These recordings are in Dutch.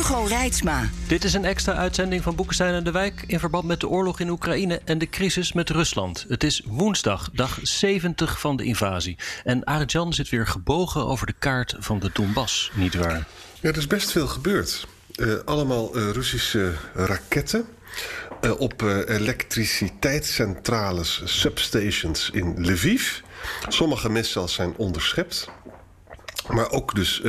Hugo Reitsma. Dit is een extra uitzending van Boekenstein en de Wijk in verband met de oorlog in Oekraïne en de crisis met Rusland. Het is woensdag, dag 70 van de invasie. En Arjan zit weer gebogen over de kaart van de Donbass, nietwaar? Ja, er is best veel gebeurd. Uh, allemaal uh, Russische raketten. Uh, op elektriciteitscentrales, substations in Lviv. Sommige missiles zijn onderschept. Maar ook dus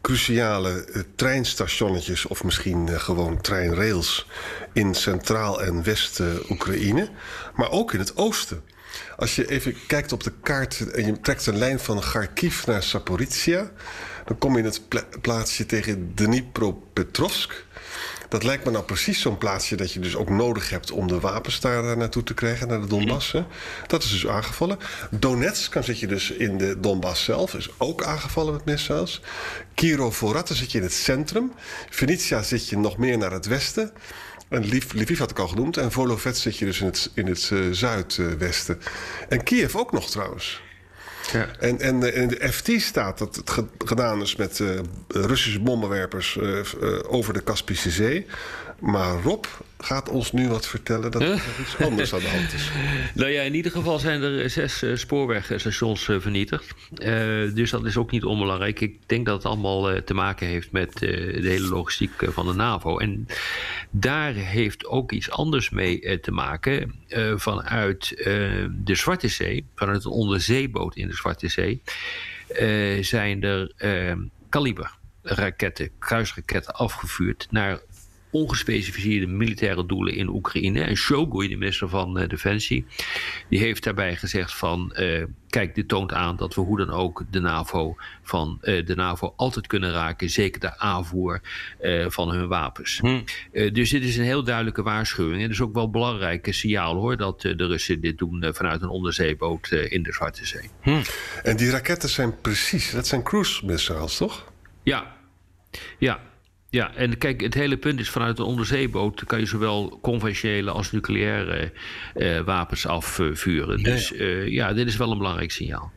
cruciale uh, treinstationnetjes of misschien uh, gewoon treinrails in Centraal- en West-Oekraïne, maar ook in het oosten. Als je even kijkt op de kaart en je trekt een lijn van Kharkiv naar Saporizia, dan kom je in het pla plaatsje tegen Dnipropetrovsk. Dat lijkt me nou precies zo'n plaatsje dat je dus ook nodig hebt om de wapens daar naartoe te krijgen, naar de Donbass. Dat is dus aangevallen. Donetsk, zit je dus in de Donbass zelf, is ook aangevallen met missiles. Kirovohrad, dan zit je in het centrum. Venetia zit je nog meer naar het westen. En Lviv, had ik al genoemd. En Volovet zit je dus in het, in het uh, zuidwesten. En Kiev ook nog trouwens. Ja. En, en in de FT staat dat het gedaan is met uh, Russische bommenwerpers uh, over de Kaspische Zee. Maar Rob gaat ons nu wat vertellen dat er huh? iets anders aan de hand is. Nou ja, in ieder geval zijn er zes uh, spoorwegstations uh, vernietigd. Uh, dus dat is ook niet onbelangrijk. Ik denk dat het allemaal te maken heeft met de hele logistiek van de NAVO. En daar heeft ook iets anders mee te maken. vanuit de Zwarte Zee, vanuit een onderzeeboot in de Zwarte Zee, zijn er kaliber raketten, kruisraketten afgevuurd naar ongespecificeerde militaire doelen in Oekraïne. En Shogun, de minister van uh, Defensie, die heeft daarbij gezegd van... Uh, kijk, dit toont aan dat we hoe dan ook de NAVO van uh, de NAVO altijd kunnen raken. Zeker de aanvoer van hun wapens. Hm. dus dit is een heel duidelijke waarschuwing. En het is ook wel een belangrijk signaal hoor... dat de Russen dit doen vanuit een onderzeeboot in de Zwarte Zee. Hm. En die raketten zijn precies, dat zijn cruise missiles, toch? Ja, ja, ja, en kijk, het hele punt is vanuit een onderzeeboot kan je zowel conventionele als nucleaire uh, wapens afvuren. Dus ja. Uh, ja, dit is wel een belangrijk signaal.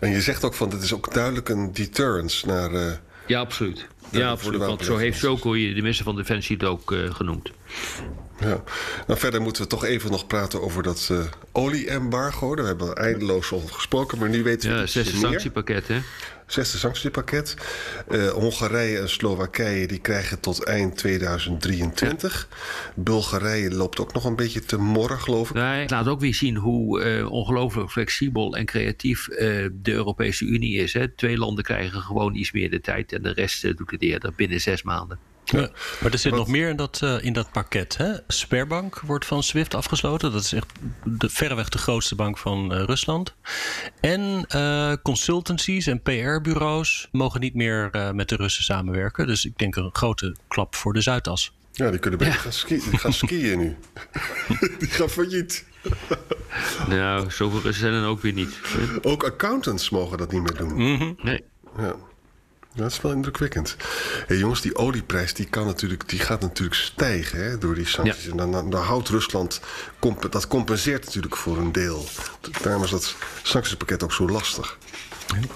En je zegt ook van, dit is ook duidelijk een deterrence naar. Uh, ja, absoluut. Ja, absoluut. Want zo heeft Soko de minister van Defensie het ook genoemd. Ja. Nou, verder moeten we toch even nog praten over dat uh, olie-embargo. Daar hebben we eindeloos over gesproken, maar nu weten we ja, het zesde sanctiepakket, hè? Zesde sanctiepakket. Uh, Hongarije en Slowakije die krijgen tot eind 2023. Ja. Bulgarije loopt ook nog een beetje te morren, geloof ik. Nee, het laat ook weer zien hoe uh, ongelooflijk flexibel en creatief de Europese Unie is. Hè. Twee landen krijgen gewoon iets meer de tijd en de rest doet het eerder binnen zes maanden. Ja, maar er zit Wat? nog meer in dat, uh, in dat pakket. Hè? Sperbank wordt van SWIFT afgesloten. Dat is echt de, verreweg de grootste bank van uh, Rusland. En uh, consultancies en PR-bureaus mogen niet meer met de Russen samenwerken. Dus ik denk een grote klap voor de Zuidas. Ja, die kunnen beter ja. gaan, ski gaan skiën nu. die gaan failliet. nou, zoveel Russen zijn er ook weer niet. Ook accountants mogen dat niet meer doen. Mm -hmm. Nee. Ja. Dat is wel indrukwekkend. Hey jongens, die olieprijs die kan natuurlijk, die gaat natuurlijk stijgen hè, door die sancties. Ja. En dan, dan, dan, houdt Rusland, dat compenseert natuurlijk voor een deel. Daarom is dat sanctiepakket ook zo lastig.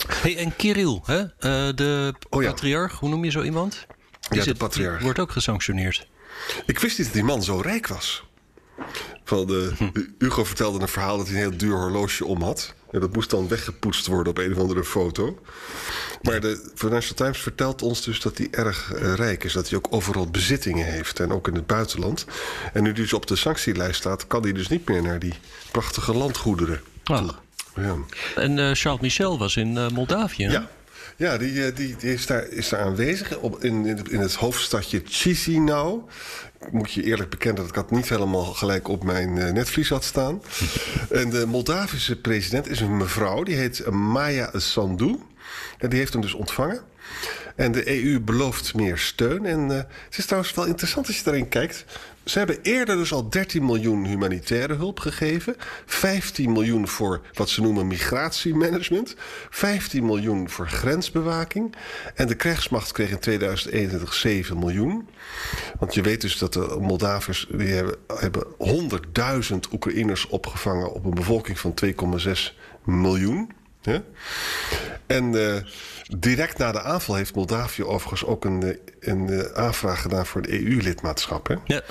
Hey, en Kirill, hè? Uh, de oh, ja. patriarch, hoe noem je zo iemand? Die ja, de patriarch. wordt ook gesanctioneerd. Ik wist niet dat die man zo rijk was. Van de, Hugo vertelde een verhaal dat hij een heel duur horloge om had. En dat moest dan weggepoetst worden op een of andere foto. Maar de Financial Times vertelt ons dus dat hij erg uh, rijk is. Dat hij ook overal bezittingen heeft. En ook in het buitenland. En nu hij dus op de sanctielijst staat, kan hij dus niet meer naar die prachtige landgoederen. Ah. Ja. En uh, Charles Michel was in uh, Moldavië. Ja. Ja, die, die, die, is, daar, is daar aanwezig op, in, in, in het hoofdstadje Chisinau moet je eerlijk bekennen dat ik dat niet helemaal gelijk op mijn uh, netvlies had staan. en de Moldavische president is een mevrouw, die heet Maya Sandu. En die heeft hem dus ontvangen. En de EU belooft meer steun. En uh, het is trouwens wel interessant als je daarin kijkt. Ze hebben eerder dus al 13 miljoen humanitaire hulp gegeven. 15 miljoen voor wat ze noemen migratiemanagement. 15 miljoen voor grensbewaking. En de krijgsmacht kreeg in 2021 7 miljoen. Want je weet dus dat de Moldaviërs die hebben, hebben 100.000 Oekraïners opgevangen op een bevolking van 2,6 miljoen. Ja? En uh, direct na de aanval heeft Moldavië overigens ook een, eh, een, eh, aanvraag gedaan voor de EU-lidmaatschap. Ja.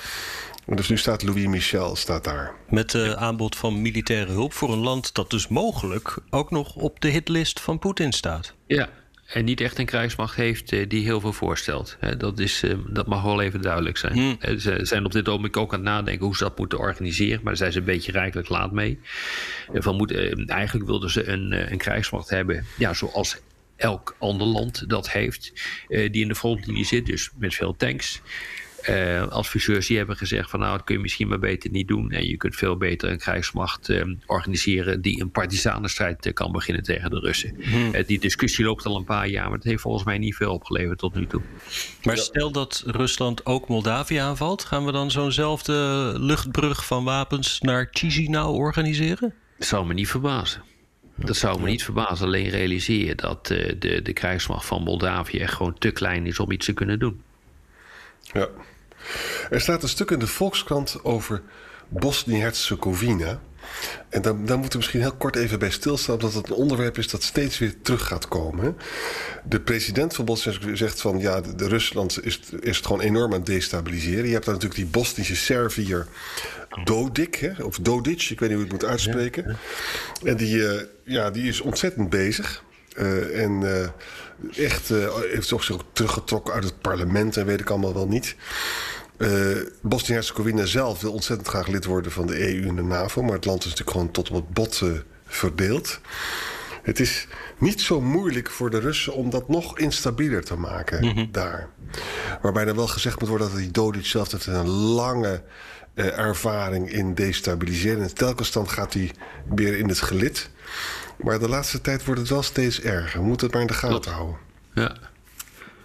Dus nu staat Louis Michel staat daar. Met uh, aanbod van militaire hulp voor een land dat dus mogelijk ook nog op de hitlist van Poetin staat. Ja, en niet echt een krijgsmacht heeft die heel veel voorstelt. Dat, is, dat mag wel even duidelijk zijn. Hmm. Ze zijn op dit ogenblik ook aan het nadenken hoe ze dat moeten organiseren. Maar daar zijn ze een beetje rijkelijk laat mee. Van moet, eigenlijk wilden ze een, een krijgsmacht hebben ja, zoals elk ander land dat heeft, die in de frontlinie zit, dus met veel tanks. Uh, adviseurs die hebben gezegd van nou dat kun je misschien maar beter niet doen en je kunt veel beter een krijgsmacht uh, organiseren die een partisanenstrijd uh, kan beginnen tegen de Russen. Hmm. die discussie loopt al een paar jaar, maar het heeft volgens mij niet veel opgeleverd tot nu toe. Maar stel dat Rusland ook Moldavië aanvalt, gaan we dan zo'nzelfde luchtbrug van wapens naar Chisinau organiseren? Dat zou me niet verbazen. Dat zou me niet verbazen. Alleen realiseren dat uh, de, de krijgsmacht van Moldavië echt gewoon te klein is om iets te kunnen doen. Ja. Er staat een stuk in de Volkskrant over Bosnië-Herzegovina. En daar, daar moeten we misschien heel kort even bij stilstaan, omdat het een onderwerp is dat steeds weer terug gaat komen. De president van Bosnië zegt van ja, de, Rusland is, is het gewoon enorm aan het destabiliseren. Je hebt daar natuurlijk die Bosnische Serviër Dodik, hè, of Dodic, ik weet niet hoe je het moet uitspreken. En die, uh, ja, die is ontzettend bezig. Uh, en uh, echt heeft zich ook teruggetrokken uit het parlement en weet ik allemaal wel niet. Bosnië-Herzegovina zelf wil ontzettend graag lid worden van de EU en de NAVO, maar het land is natuurlijk gewoon tot op het bot verdeeld. Het is niet zo moeilijk voor de Russen om dat nog instabieler te maken mm-hmm. daar. Waarbij er wel gezegd moet worden dat die Dodic zelf het een lange uh, ervaring in destabiliseren. En telkens dan gaat hij weer in het gelid. Maar de laatste tijd wordt het wel steeds erger. We moeten het maar in de gaten houden. Ja.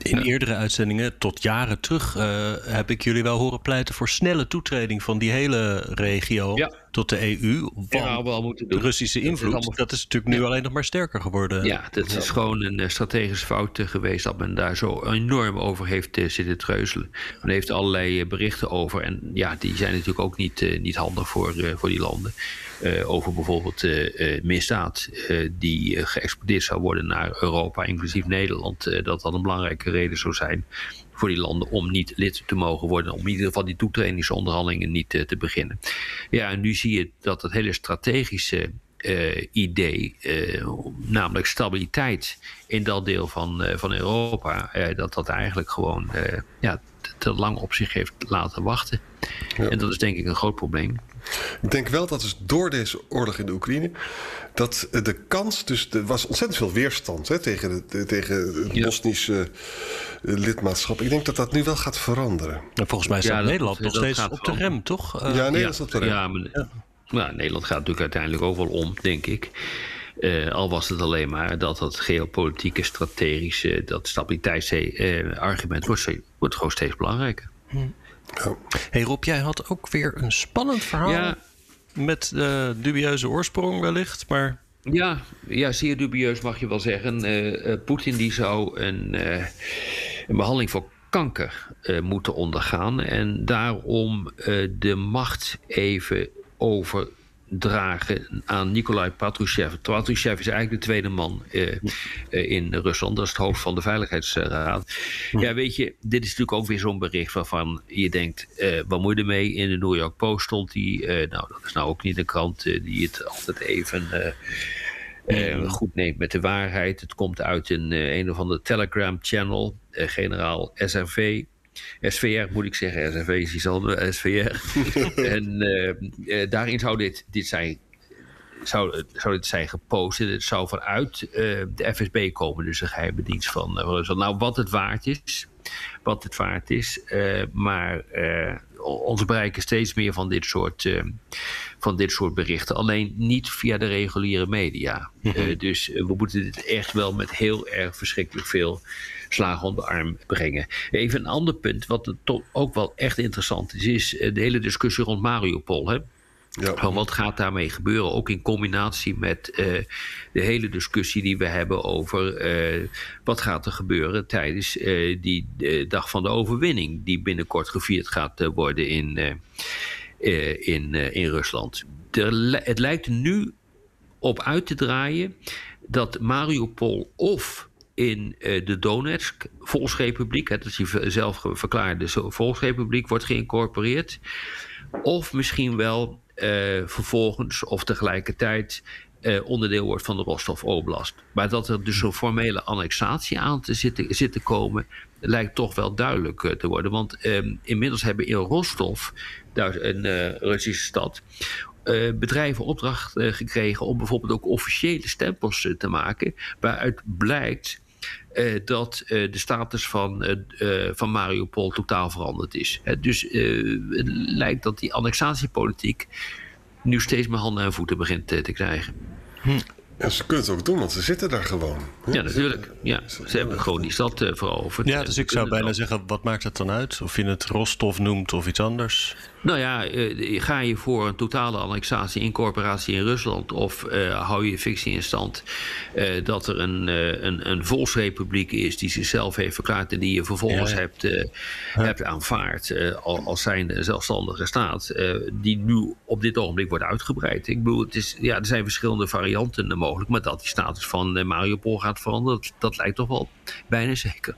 In eerdere uitzendingen, tot jaren terug, uh, heb ik jullie wel horen pleiten voor snelle toetreding van die hele regio tot de EU. Ja, wel moeten doen. De Russische invloed, dat is, natuurlijk nu alleen nog maar sterker geworden. Ja, dat is gewoon een eh, strategische fout geweest dat men daar zo enorm over heeft uh, zitten treuzelen. Men heeft allerlei berichten over en ja, die zijn natuurlijk ook niet, niet handig voor, voor die landen. Uh, over bijvoorbeeld uh, misdaad die geëxporteerd zou worden naar Europa, inclusief Nederland. dat dat een belangrijke reden zou zijn voor die landen om niet lid te mogen worden. Om in ieder geval die toetredingsonderhandelingen niet te beginnen. Ja, en nu zie je dat het hele strategische uh, idee, uh, namelijk stabiliteit in dat deel van, uh, van Europa, dat dat eigenlijk gewoon ja, te lang op zich heeft laten wachten. Ja. En dat is denk ik een groot probleem. Ik denk wel dat dus door deze oorlog in de Oekraïne... dat de kans, dus er was ontzettend veel weerstand hè, tegen, de, tegen het ja. Bosnische eh, lidmaatschap. Ik denk dat dat nu wel gaat veranderen. En volgens mij staat ja, Nederland nog steeds op de rem, toch? Uh, ja, Nederland ja, op de rem. Ja, maar, ja. Nou, Nederland gaat natuurlijk uiteindelijk ook wel om, denk ik. Uh, al was het alleen maar dat dat geopolitieke, strategische, dat stabiliteitsargument uh, wordt, wordt gewoon steeds belangrijker. Hm. Oh. Hey Rob, jij had ook weer een spannend verhaal. Ja. Met uh, dubieuze oorsprong wellicht, maar... Ja, ja, zeer dubieus mag je wel zeggen. Uh, Poetin die zou een, een behandeling voor kanker moeten ondergaan. En daarom de macht even over dragen aan Nikolai Patrushev. Patrushev is eigenlijk de tweede man uh, in Rusland. Dat is het hoofd van de Veiligheidsraad. Ja, weet je, dit is natuurlijk ook weer zo'n bericht waarvan je denkt... Uh, wat moet je ermee? In de New York Post stond die... nou, dat is nou ook niet een krant die het altijd even... goed neemt met de waarheid. Het komt uit een, een of andere Telegram channel. generaal SRV SVR moet ik zeggen, SRV is iets anders, SVR. en uh, daarin zou dit, dit zijn zou, zou dit zijn gepost. Het zou vanuit uh, de FSB komen, dus de geheime dienst van uh, Nou, wat het waard is, wat het waard is. Uh, maar ons bereiken steeds meer van dit soort, uh, van dit soort berichten. Alleen niet via de reguliere media. Uh, dus we moeten dit echt wel met heel erg verschrikkelijk veel slagen om de arm brengen. Even een ander punt, wat toch ook wel echt interessant is, is de hele discussie rond Mariupol. Hè? Ja. Wat gaat daarmee gebeuren? Ook in combinatie met uh, de hele discussie die we hebben over uh, wat gaat er gebeuren tijdens uh, die dag van de overwinning, die binnenkort gevierd gaat worden in, in, in Rusland. Het lijkt nu op uit te draaien dat Mariupol of in de Donetsk Volksrepubliek, dat is die zelf verklaarde Volksrepubliek, wordt geïncorporeerd. Of misschien wel vervolgens of tegelijkertijd uh, onderdeel wordt van de Rostov Oblast. Maar dat er dus een formele annexatie aan te zitten, zit komen, lijkt toch wel duidelijk uh, te worden. Want ehm, inmiddels hebben in Rostov, daar een Russische stad, bedrijven opdracht gekregen om bijvoorbeeld ook officiële stempels te maken, waaruit blijkt dat uh, de status van, uh, van Mariupol totaal veranderd is. dus het lijkt dat die annexatiepolitiek nu steeds meer handen en voeten begint te krijgen. Hm. Ja, ze kunnen het ook doen, want ze zitten daar gewoon. Ja, natuurlijk. Ja, ze hebben gewoon die stad veroverd. Ja, dus ik zou bijna zeggen, wat maakt het dan uit? Of je het Rostov noemt of iets anders? Nou ja, uh, ga je voor een totale annexatie, incorporatie in Rusland... of uh, hou je fictie in stand uh, dat er een, een, een volksrepubliek is... die zichzelf heeft verklaard en die je vervolgens ja, hebt, ja. hebt aanvaard... als zijnde zelfstandige staat, die nu op dit ogenblik wordt uitgebreid. Ik bedoel, het is, ja, er zijn verschillende varianten mogelijk... maar dat die status van Mariupol gaat veranderen, dat, dat lijkt toch wel bijna zeker.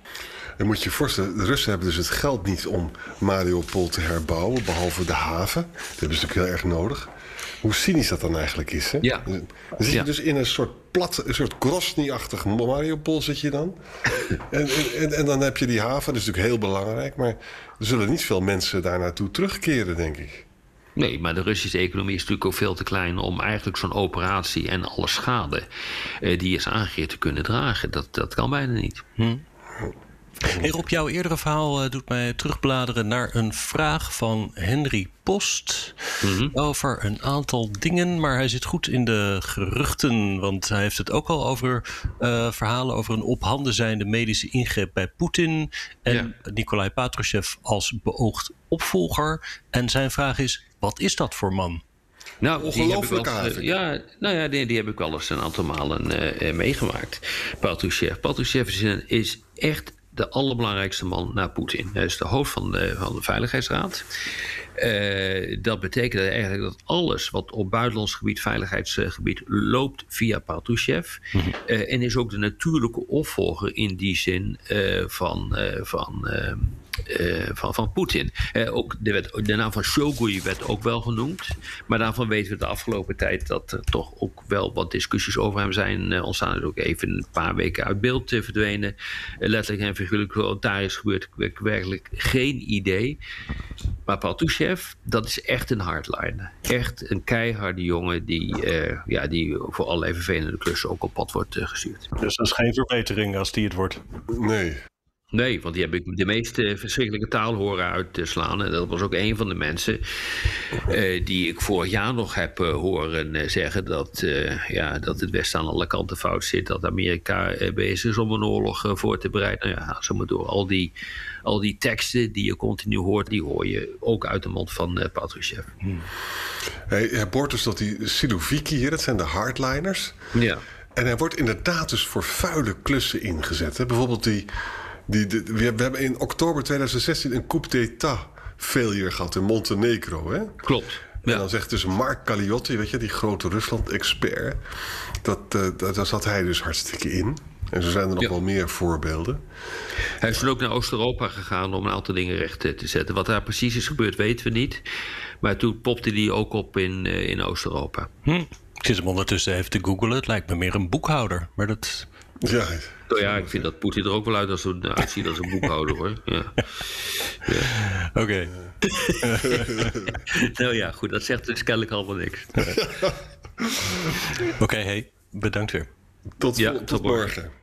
En moet je je voorstellen, de Russen hebben dus het geld niet om Mariupol te herbouwen, behalve de haven. Dat hebben ze natuurlijk heel erg nodig. Hoe cynisch dat dan eigenlijk is. Hè? Ja. Dan zit je ja. dus in een soort plat, een soort Grosny-achtig Mariupol zit je dan. en, en, en dan heb je die haven, dat is natuurlijk heel belangrijk. Maar er zullen niet veel mensen daar naartoe terugkeren, denk ik. Nee, maar de Russische economie is natuurlijk ook veel te klein om eigenlijk zo'n operatie en alle schade eh, die is aangericht te kunnen dragen. Dat, dat kan bijna niet. Hm. Hey Rob, jouw eerdere verhaal uh, doet mij terugbladeren naar een vraag van Henry Post mm -hmm. over een aantal dingen, maar hij zit goed in de geruchten, want hij heeft het ook al over uh, verhalen over een op handen zijnde medische ingreep bij Poetin en ja. Nikolai Patrushev als beoogd opvolger. En zijn vraag is: wat is dat voor man? Nou, Ongelooflijk uh, Ja, nou ja, die, die, heb ik wel eens een aantal malen uh, meegemaakt. Patrushev. Patrushev is, is echt de allerbelangrijkste man na Poetin. Hij is de hoofd van de, van de Veiligheidsraad. Uh, dat betekent eigenlijk dat alles wat op buitenlands gebied, veiligheidsgebied, loopt via Patrushev. Mm -hmm. uh, en is ook de natuurlijke opvolger in die zin uh, van, van, van, van Poetin. ook de, wet, de naam van Shogun werd ook wel genoemd. Maar daarvan weten we de afgelopen tijd dat er toch ook wel wat discussies over hem zijn ontstaan. is ook even een paar weken uit beeld verdwenen. letterlijk en figuurlijk wat daar is gebeurd, ik werkelijk geen idee. Maar Patrushev, dat is echt een hardliner. Echt een keiharde jongen die, uh, ja, die voor allerlei vervelende klussen ook op pad wordt uh, gestuurd. Dus dat is geen verbetering als die het wordt? Nee. Nee, want die heb ik de meest verschrikkelijke taal horen uitslaan. En dat was ook een van de mensen uh, die ik vorig jaar nog heb uh, horen zeggen dat, ja, dat het Westen aan alle kanten fout zit. Dat Amerika bezig is om een oorlog voor te bereiden. Nou ja, zo maar door. Al die, al die teksten die je continu hoort, die hoor je ook uit de mond van uh, Patrushev. Hmm. Hij, hij boort dus dat die Siloviki hier, dat zijn de hardliners. Ja. En hij wordt inderdaad dus voor vuile klussen ingezet. Hè? Bijvoorbeeld die... Die, die, we hebben in oktober 2016 een coup d'état failure gehad in Montenegro. Hè? Klopt. Ja. En dan zegt dus Mark Galliotti, weet je, die grote Rusland-expert... Dat, uh, dat, daar zat hij dus hartstikke in. En zo zijn er nog ja. wel meer voorbeelden. Hij is toen ook naar Oost-Europa gegaan om een aantal dingen recht te zetten. Wat daar precies is gebeurd, weten we niet. Maar toen popte hij ook op in, uh, in Oost-Europa. Hm. Ik zit hem ondertussen even te googlen. Het lijkt me meer een boekhouder. Maar dat... Ja, nou ja, ik vind dat Poetin er ook wel uit als een, uitziet als een boekhouder hoor. Ja. ja. Oké. Okay. nou ja, goed, dat zegt dus kennelijk allemaal niks. Oké, okay, hey, bedankt weer. Tot, ja, tot, tot morgen. morgen.